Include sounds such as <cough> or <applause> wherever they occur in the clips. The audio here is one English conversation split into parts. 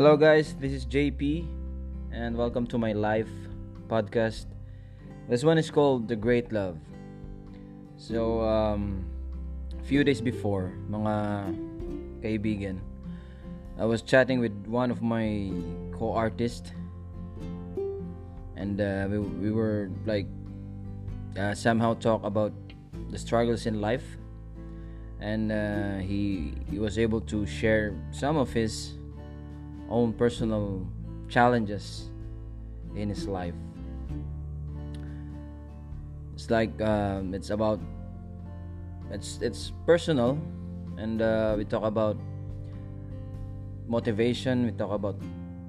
Hello, guys. This is JP, and welcome to my live podcast. This one is called The Great Love. So, um, a few days before, mga kaibigan, I was chatting with one of my co-artists, and uh, we, we were like uh, somehow talk about the struggles in life, and uh, he he was able to share some of his own personal challenges in his life. It's like um, it's about it's it's personal, and uh, we talk about motivation. We talk about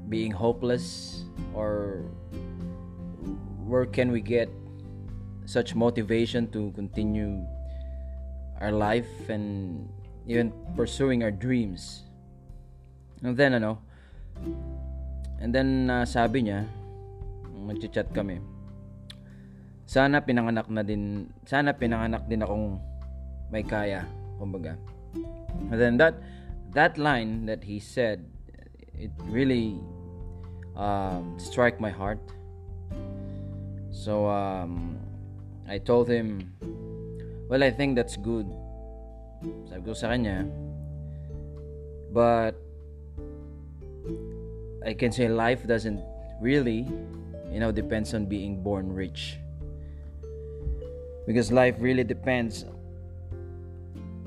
being hopeless, or where can we get such motivation to continue our life and even pursuing our dreams. And then ano, and then uh, sabi niya, nag-chat kami. Sana pinanganak na din, sana pinanganak din akong may kaya, kumbaga. And then that that line that he said, it really um, struck my heart. So um, I told him, well, I think that's good. Sabi ko sa kanya, but I can say life doesn't really, you know, depends on being born rich. Because life really depends,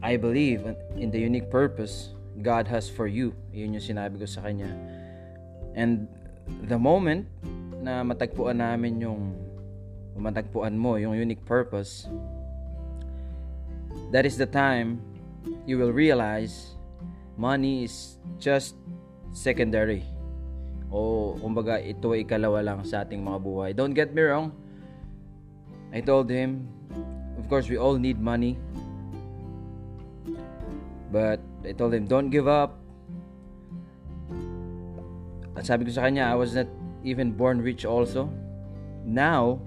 I believe, in the unique purpose God has for you. Yun yung sinabi ko sa kanya. And the moment na matagpuan namin yung matagpuan mo yung unique purpose, that is the time you will realize money is just secondary o kumbaga ito ay ikalawa lang sa ating mga buhay. Don't get me wrong. I told him, of course we all need money. But I told him, don't give up. At sabi ko sa kanya, I was not even born rich also. Now,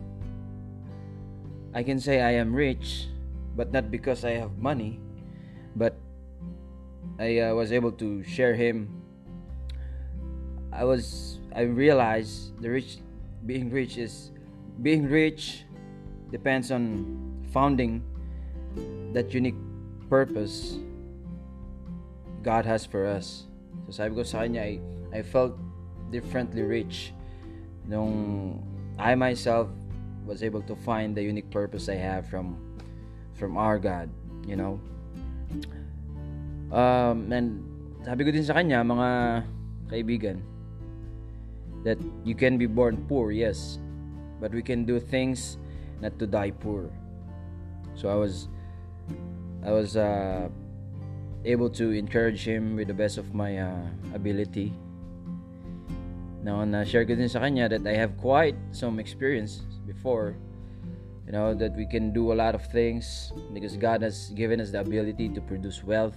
I can say I am rich, but not because I have money, but I uh, was able to share him I was I realized the rich being rich is being rich depends on founding that unique purpose God has for us. So sabi ko sa kanya, I, I felt differently rich nung I myself was able to find the unique purpose I have from from our God, you know. Um, and sabi ko din sa kanya, mga kaibigan, that you can be born poor, yes, but we can do things not to die poor. So I was, I was uh, able to encourage him with the best of my uh, ability. Now, na-share ko din sa kanya that I have quite some experience before you know that we can do a lot of things because God has given us the ability to produce wealth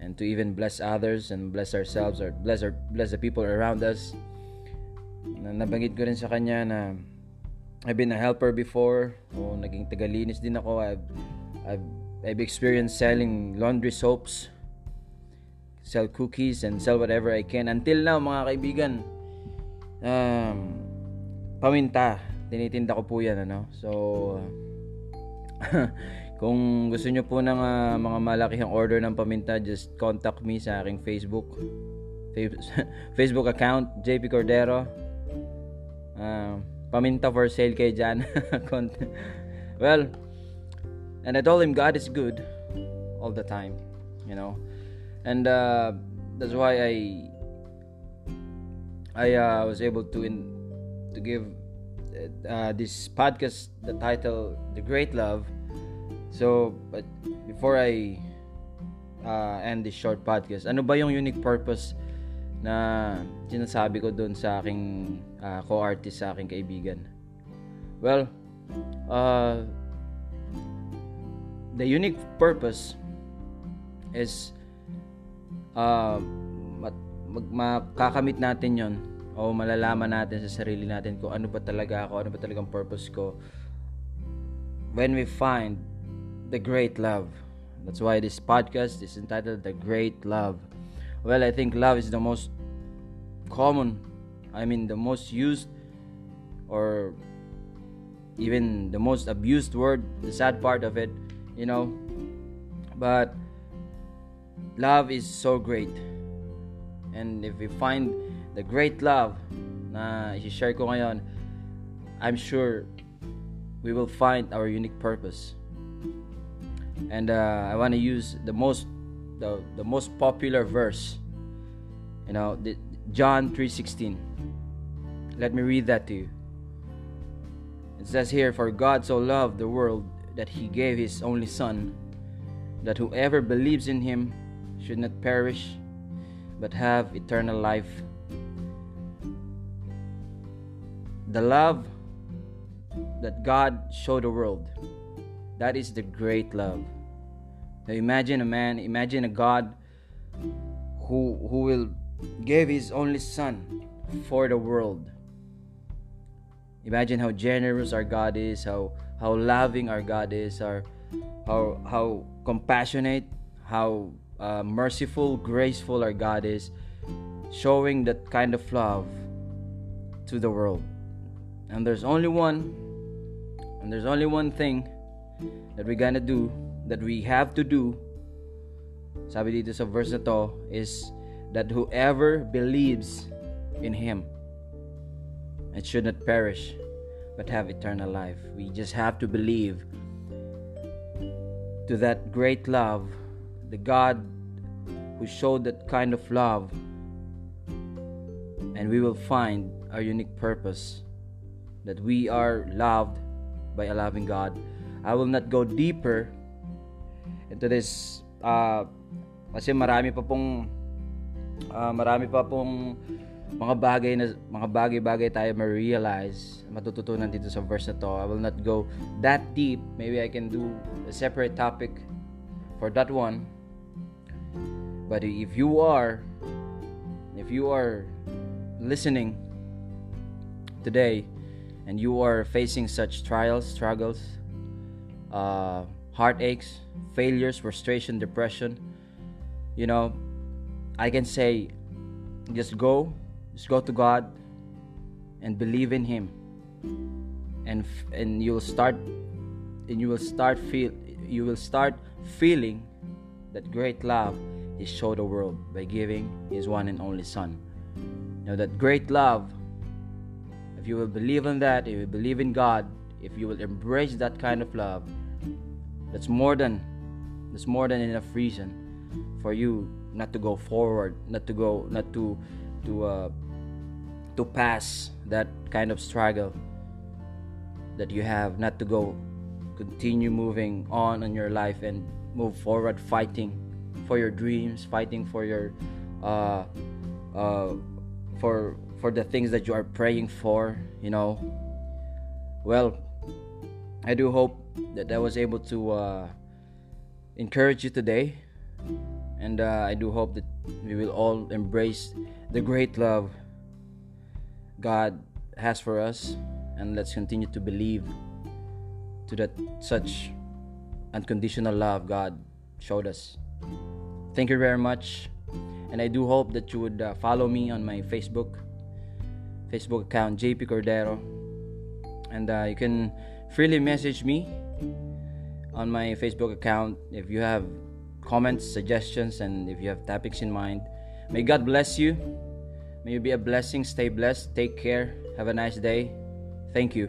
and to even bless others and bless ourselves or bless our bless the people around us na nabanggit ko rin sa kanya na I've been a helper before. O naging tagalinis din ako. I've, I've, I've experienced selling laundry soaps sell cookies and sell whatever I can. Until now mga kaibigan um, paminta. Tinitinda ko po yan ano? So <laughs> kung gusto nyo po ng uh, mga malakihang order ng paminta just contact me sa aking Facebook. <laughs> Facebook account JP Cordero uh, paminta for sale kay Jan. <laughs> well, and I told him God is good all the time, you know, and uh, that's why I I uh, was able to in to give uh, this podcast the title "The Great Love." So, but before I uh, end this short podcast, ano ba yung unique purpose na sinasabi ko doon sa aking uh, co-artist sa aking kaibigan. Well, uh, the unique purpose is uh, mag, makakamit natin yon o malalaman natin sa sarili natin kung ano ba talaga ako, ano ba talagang purpose ko when we find the great love. That's why this podcast is entitled The Great Love. Well, I think love is the most common, I mean, the most used or even the most abused word, the sad part of it, you know. But love is so great. And if we find the great love na i-share ko ngayon, I'm sure we will find our unique purpose. And uh, I want to use the most the, the most popular verse. You know, the, John 3:16. Let me read that to you. It says here, For God so loved the world that he gave his only Son, that whoever believes in him should not perish, but have eternal life. The love that God showed the world, that is the great love. Now imagine a man, imagine a God who, who will give his only Son for the world Imagine how generous our God is, how how loving our God is, our how how compassionate, how uh, merciful, graceful our God is, showing that kind of love to the world. And there's only one, and there's only one thing that we're gonna do, that we have to do. Sabi dito sa verse na to is that whoever believes in Him it should not perish but have eternal life. We just have to believe to that great love, the God who showed that kind of love, and we will find our unique purpose that we are loved by a loving God. I will not go deeper into this uh, kasi marami pa pong uh, marami pa pong mga bagay na mga bagay-bagay tayo ma-realize, matututunan dito sa verse na to. I will not go that deep. Maybe I can do a separate topic for that one. But if you are if you are listening today and you are facing such trials, struggles, uh, heartaches, failures, frustration, depression, you know, I can say just go just go to God and believe in Him, and and you will start and you will start feel you will start feeling that great love He showed the world by giving His one and only Son. Now that great love, if you will believe in that, if you believe in God, if you will embrace that kind of love, that's more than that's more than enough reason for you not to go forward, not to go, not to to uh, to pass that kind of struggle that you have not to go continue moving on in your life and move forward fighting for your dreams fighting for your uh, uh, for for the things that you are praying for you know? Well i do hope that i was able to uh, encourage you today and uh, i do hope that we will all embrace the great love God has for us, and let's continue to believe to that such unconditional love God showed us. Thank you very much, and I do hope that you would uh, follow me on my Facebook Facebook account JP Cordero, and uh, you can freely message me on my Facebook account if you have comments, suggestions, and if you have topics in mind. May God bless you May you be a blessing. Stay blessed. Take care. Have a nice day. Thank you.